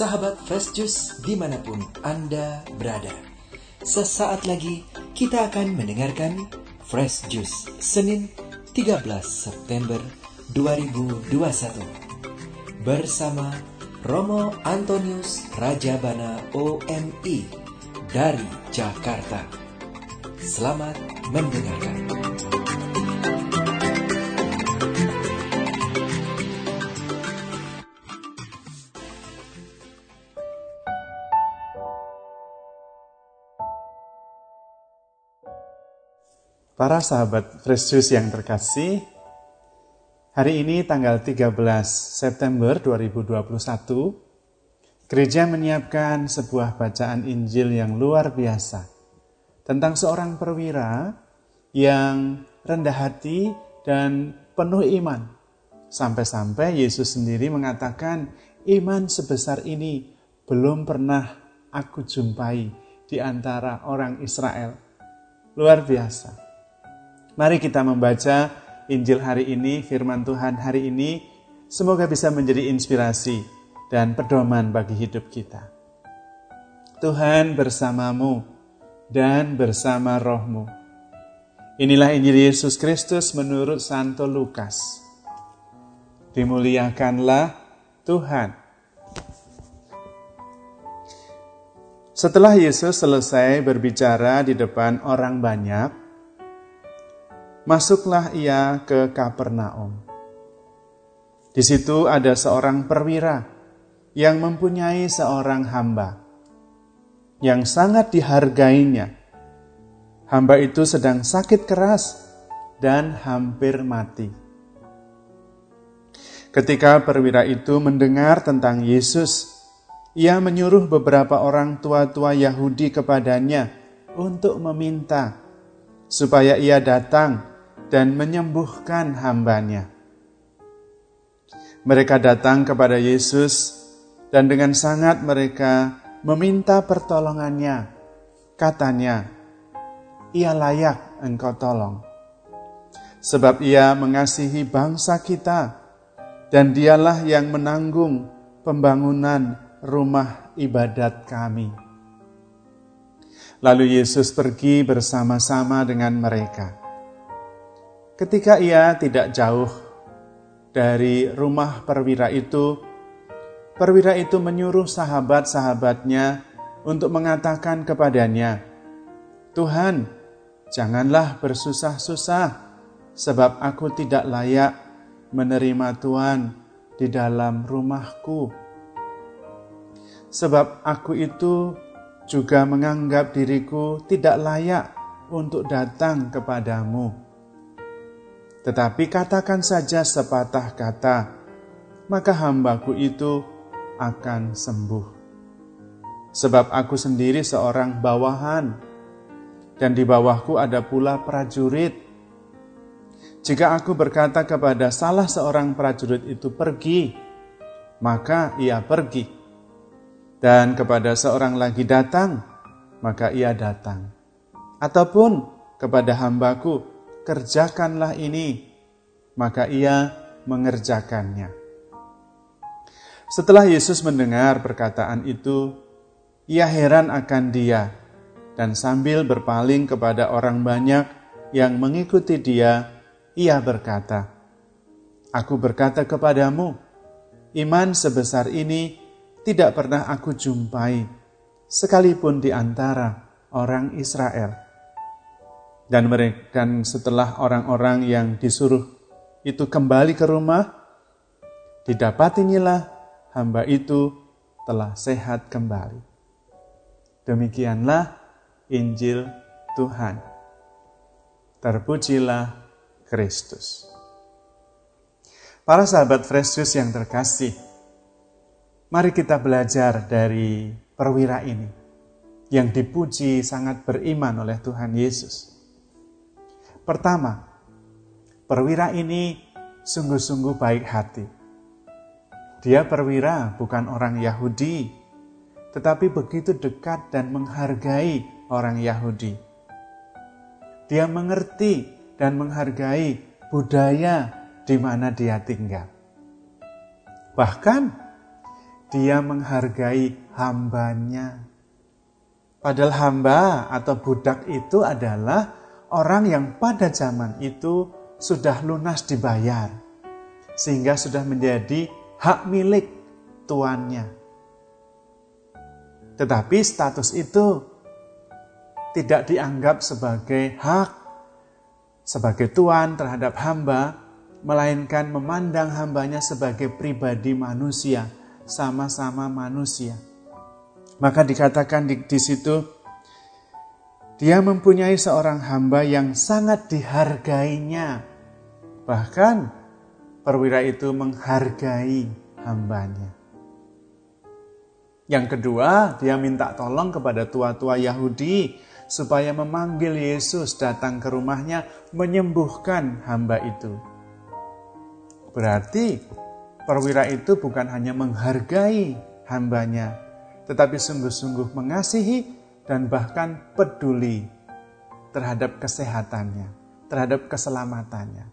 sahabat Fresh Juice di mana pun Anda berada. Sesaat lagi kita akan mendengarkan Fresh Juice Senin 13 September 2021 bersama Romo Antonius Rajabana OMI dari Jakarta. Selamat mendengarkan. Para sahabat Fresh yang terkasih, hari ini tanggal 13 September 2021, gereja menyiapkan sebuah bacaan Injil yang luar biasa tentang seorang perwira yang rendah hati dan penuh iman. Sampai-sampai Yesus sendiri mengatakan, iman sebesar ini belum pernah aku jumpai di antara orang Israel. Luar biasa. Mari kita membaca Injil hari ini, firman Tuhan hari ini, semoga bisa menjadi inspirasi dan pedoman bagi hidup kita. Tuhan bersamamu dan bersama rohmu. Inilah Injil Yesus Kristus menurut Santo Lukas. Dimuliakanlah Tuhan. Setelah Yesus selesai berbicara di depan orang banyak, masuklah ia ke Kapernaum. Di situ ada seorang perwira yang mempunyai seorang hamba yang sangat dihargainya. Hamba itu sedang sakit keras dan hampir mati. Ketika perwira itu mendengar tentang Yesus, ia menyuruh beberapa orang tua-tua Yahudi kepadanya untuk meminta supaya ia datang dan menyembuhkan hambanya. Mereka datang kepada Yesus dan dengan sangat mereka meminta pertolongannya. Katanya, ia layak engkau tolong. Sebab ia mengasihi bangsa kita dan dialah yang menanggung pembangunan rumah ibadat kami. Lalu Yesus pergi bersama-sama dengan mereka. Ketika ia tidak jauh dari rumah perwira itu, perwira itu menyuruh sahabat-sahabatnya untuk mengatakan kepadanya, "Tuhan, janganlah bersusah-susah, sebab aku tidak layak menerima Tuhan di dalam rumahku. Sebab aku itu juga menganggap diriku tidak layak untuk datang kepadamu." Tetapi katakan saja sepatah kata, maka hambaku itu akan sembuh. Sebab aku sendiri seorang bawahan, dan di bawahku ada pula prajurit. Jika aku berkata kepada salah seorang prajurit itu pergi, maka ia pergi. Dan kepada seorang lagi datang, maka ia datang. Ataupun kepada hambaku, kerjakanlah ini, maka ia mengerjakannya. Setelah Yesus mendengar perkataan itu, ia heran akan dia, dan sambil berpaling kepada orang banyak yang mengikuti dia, ia berkata, "Aku berkata kepadamu, iman sebesar ini tidak pernah aku jumpai, sekalipun di antara orang Israel." Dan mereka setelah orang-orang yang disuruh itu kembali ke rumah, didapatinya hamba itu telah sehat kembali. Demikianlah Injil Tuhan. Terpujilah Kristus. Para sahabat Fresh yang terkasih, mari kita belajar dari perwira ini yang dipuji sangat beriman oleh Tuhan Yesus. Pertama, perwira ini sungguh-sungguh baik hati. Dia perwira bukan orang Yahudi, tetapi begitu dekat dan menghargai orang Yahudi. Dia mengerti dan menghargai budaya di mana dia tinggal. Bahkan dia menghargai hambanya. Padahal hamba atau budak itu adalah orang yang pada zaman itu sudah lunas dibayar. Sehingga sudah menjadi hak milik tuannya. Tetapi status itu tidak dianggap sebagai hak sebagai tuan terhadap hamba, melainkan memandang hambanya sebagai pribadi manusia, sama-sama manusia. Maka dikatakan di, di situ, dia mempunyai seorang hamba yang sangat dihargainya. Bahkan perwira itu menghargai hambanya. Yang kedua, dia minta tolong kepada tua-tua Yahudi supaya memanggil Yesus datang ke rumahnya menyembuhkan hamba itu. Berarti perwira itu bukan hanya menghargai hambanya, tetapi sungguh-sungguh mengasihi dan bahkan peduli terhadap kesehatannya, terhadap keselamatannya.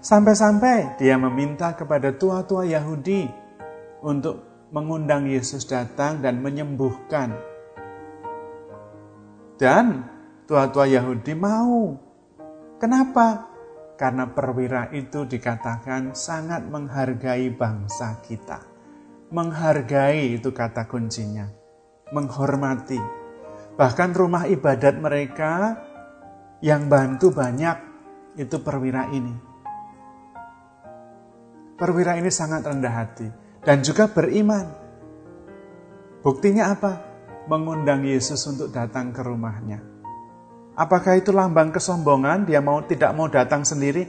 Sampai-sampai dia meminta kepada tua-tua Yahudi untuk mengundang Yesus datang dan menyembuhkan dan tua-tua Yahudi mau. Kenapa? Karena perwira itu dikatakan sangat menghargai bangsa kita. Menghargai itu kata kuncinya. Menghormati. Bahkan rumah ibadat mereka yang bantu banyak itu perwira ini. Perwira ini sangat rendah hati dan juga beriman. Buktinya apa? mengundang Yesus untuk datang ke rumahnya. Apakah itu lambang kesombongan? Dia mau tidak mau datang sendiri?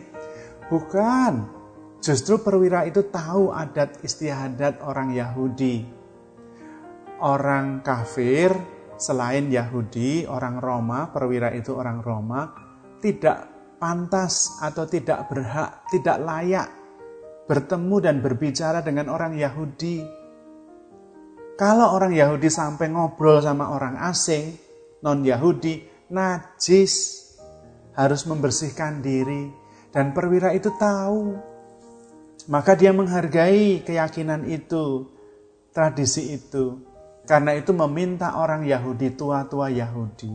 Bukan. Justru perwira itu tahu adat istiadat orang Yahudi. Orang kafir selain Yahudi, orang Roma, perwira itu orang Roma, tidak pantas atau tidak berhak, tidak layak bertemu dan berbicara dengan orang Yahudi kalau orang Yahudi sampai ngobrol sama orang asing, non-Yahudi, najis, harus membersihkan diri. Dan perwira itu tahu. Maka dia menghargai keyakinan itu, tradisi itu. Karena itu meminta orang Yahudi, tua-tua Yahudi.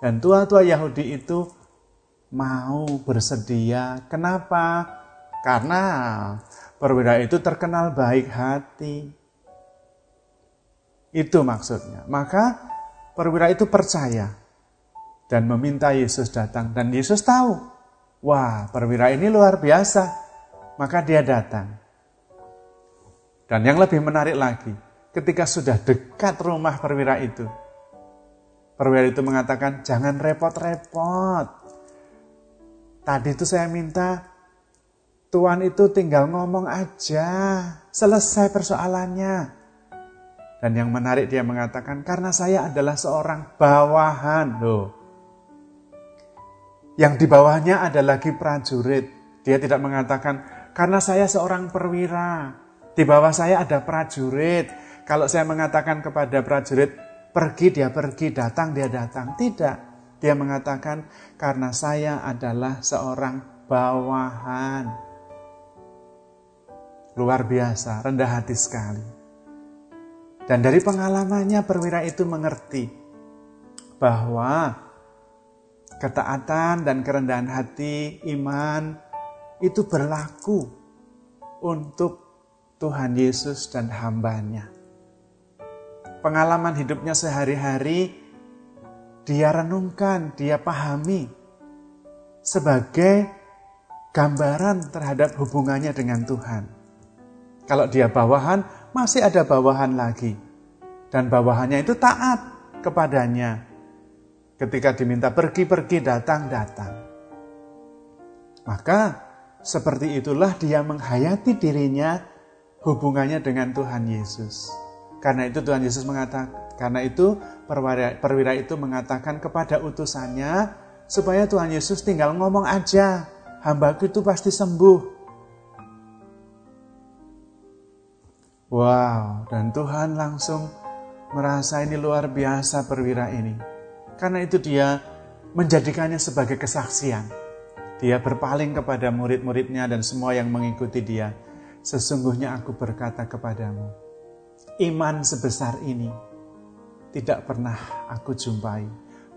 Dan tua-tua Yahudi itu mau bersedia. Kenapa? Karena perwira itu terkenal baik hati itu maksudnya. Maka perwira itu percaya dan meminta Yesus datang. Dan Yesus tahu, wah perwira ini luar biasa. Maka dia datang. Dan yang lebih menarik lagi, ketika sudah dekat rumah perwira itu, perwira itu mengatakan, jangan repot-repot. Tadi itu saya minta Tuhan itu tinggal ngomong aja, selesai persoalannya. Dan yang menarik dia mengatakan, karena saya adalah seorang bawahan. Loh. Yang di bawahnya ada lagi prajurit. Dia tidak mengatakan, karena saya seorang perwira. Di bawah saya ada prajurit. Kalau saya mengatakan kepada prajurit, pergi dia pergi, datang dia datang. Tidak. Dia mengatakan, karena saya adalah seorang bawahan. Luar biasa, rendah hati sekali. Dan dari pengalamannya perwira itu mengerti bahwa ketaatan dan kerendahan hati, iman itu berlaku untuk Tuhan Yesus dan hambanya. Pengalaman hidupnya sehari-hari dia renungkan, dia pahami sebagai gambaran terhadap hubungannya dengan Tuhan. Kalau dia bawahan, masih ada bawahan lagi. Dan bawahannya itu taat kepadanya. Ketika diminta pergi-pergi, datang-datang. Maka seperti itulah dia menghayati dirinya hubungannya dengan Tuhan Yesus. Karena itu Tuhan Yesus mengatakan, karena itu perwira, perwira itu mengatakan kepada utusannya supaya Tuhan Yesus tinggal ngomong aja, hambaku itu pasti sembuh. Wow, dan Tuhan langsung merasa ini luar biasa perwira ini. Karena itu dia menjadikannya sebagai kesaksian. Dia berpaling kepada murid-muridnya dan semua yang mengikuti dia. Sesungguhnya aku berkata kepadamu, Iman sebesar ini tidak pernah aku jumpai,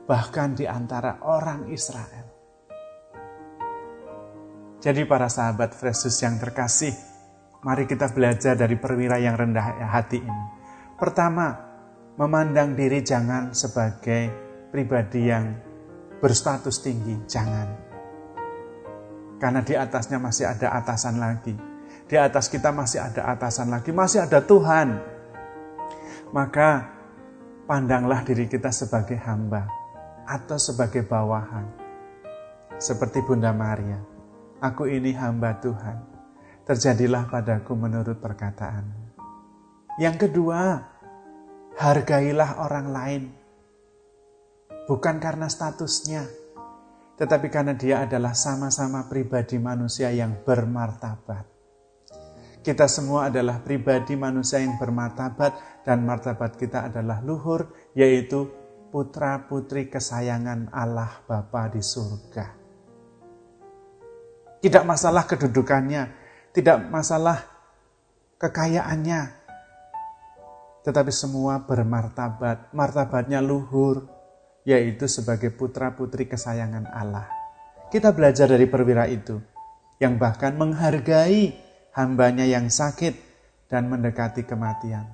bahkan di antara orang Israel. Jadi para sahabat Yesus yang terkasih, mari kita belajar dari perwira yang rendah hati ini. Pertama, memandang diri jangan sebagai pribadi yang berstatus tinggi, jangan. Karena di atasnya masih ada atasan lagi. Di atas kita masih ada atasan lagi, masih ada Tuhan. Maka pandanglah diri kita sebagai hamba atau sebagai bawahan. Seperti Bunda Maria Aku ini hamba Tuhan. Terjadilah padaku menurut perkataan. Yang kedua, hargailah orang lain. Bukan karena statusnya, tetapi karena dia adalah sama-sama pribadi manusia yang bermartabat. Kita semua adalah pribadi manusia yang bermartabat dan martabat kita adalah luhur, yaitu putra-putri kesayangan Allah Bapa di surga. Tidak masalah kedudukannya, tidak masalah kekayaannya, tetapi semua bermartabat. Martabatnya luhur, yaitu sebagai putra-putri kesayangan Allah. Kita belajar dari perwira itu, yang bahkan menghargai hambanya yang sakit dan mendekati kematian.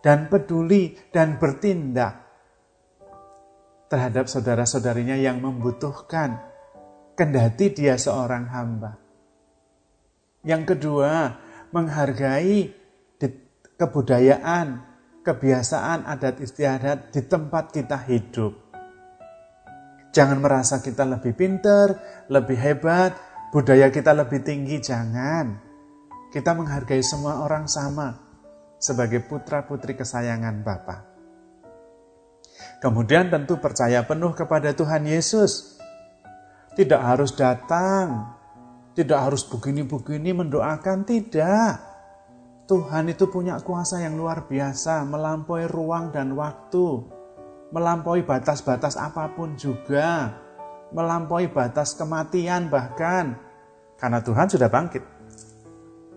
Dan peduli dan bertindak terhadap saudara-saudarinya yang membutuhkan kendati dia seorang hamba. Yang kedua, menghargai kebudayaan, kebiasaan adat istiadat di tempat kita hidup. Jangan merasa kita lebih pinter, lebih hebat, budaya kita lebih tinggi, jangan. Kita menghargai semua orang sama sebagai putra-putri kesayangan Bapa. Kemudian tentu percaya penuh kepada Tuhan Yesus tidak harus datang, tidak harus begini-begini mendoakan, tidak. Tuhan itu punya kuasa yang luar biasa, melampaui ruang dan waktu, melampaui batas-batas apa pun juga, melampaui batas kematian bahkan, karena Tuhan sudah bangkit.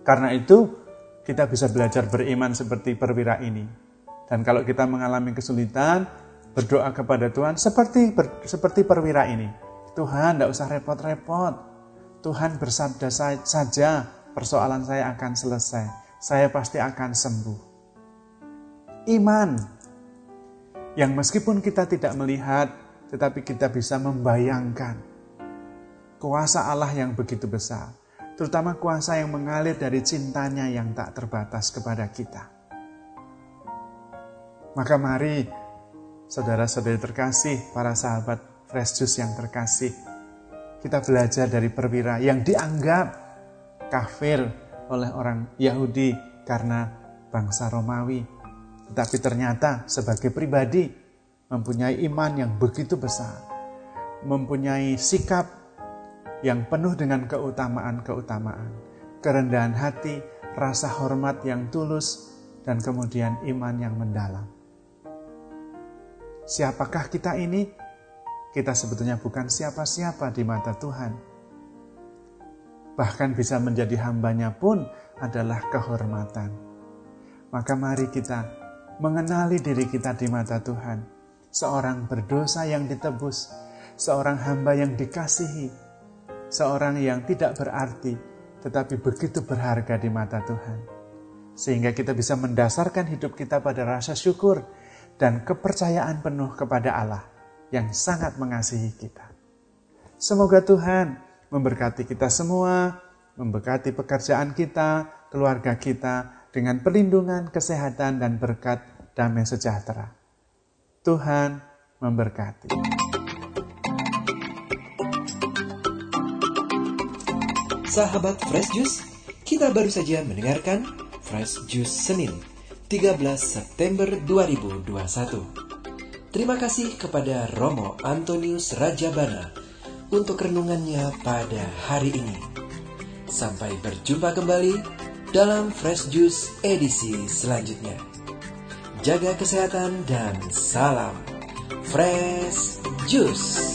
Karena itu, kita bisa belajar beriman seperti perwira ini. Dan kalau kita mengalami kesulitan, berdoa kepada Tuhan seperti seperti perwira ini Tuhan, tidak usah repot-repot. Tuhan bersabda saja, persoalan saya akan selesai. Saya pasti akan sembuh. Iman yang meskipun kita tidak melihat, tetapi kita bisa membayangkan kuasa Allah yang begitu besar, terutama kuasa yang mengalir dari cintanya yang tak terbatas kepada kita. Maka mari, saudara-saudari terkasih, para sahabat Fresh Juice yang terkasih. Kita belajar dari perwira yang dianggap kafir oleh orang Yahudi karena bangsa Romawi. Tetapi ternyata sebagai pribadi mempunyai iman yang begitu besar. Mempunyai sikap yang penuh dengan keutamaan-keutamaan. Kerendahan hati, rasa hormat yang tulus, dan kemudian iman yang mendalam. Siapakah kita ini? kita sebetulnya bukan siapa-siapa di mata Tuhan. Bahkan bisa menjadi hambanya pun adalah kehormatan. Maka mari kita mengenali diri kita di mata Tuhan. Seorang berdosa yang ditebus, seorang hamba yang dikasihi, seorang yang tidak berarti, tetapi begitu berharga di mata Tuhan. Sehingga kita bisa mendasarkan hidup kita pada rasa syukur dan kepercayaan penuh kepada Allah yang sangat mengasihi kita. Semoga Tuhan memberkati kita semua, memberkati pekerjaan kita, keluarga kita dengan perlindungan, kesehatan, dan berkat damai sejahtera. Tuhan memberkati. Sahabat Fresh Juice, kita baru saja mendengarkan Fresh Juice Senin 13 September 2021. Terima kasih kepada Romo Antonius Rajabana untuk renungannya pada hari ini. Sampai berjumpa kembali dalam Fresh Juice edisi selanjutnya. Jaga kesehatan dan salam Fresh Juice.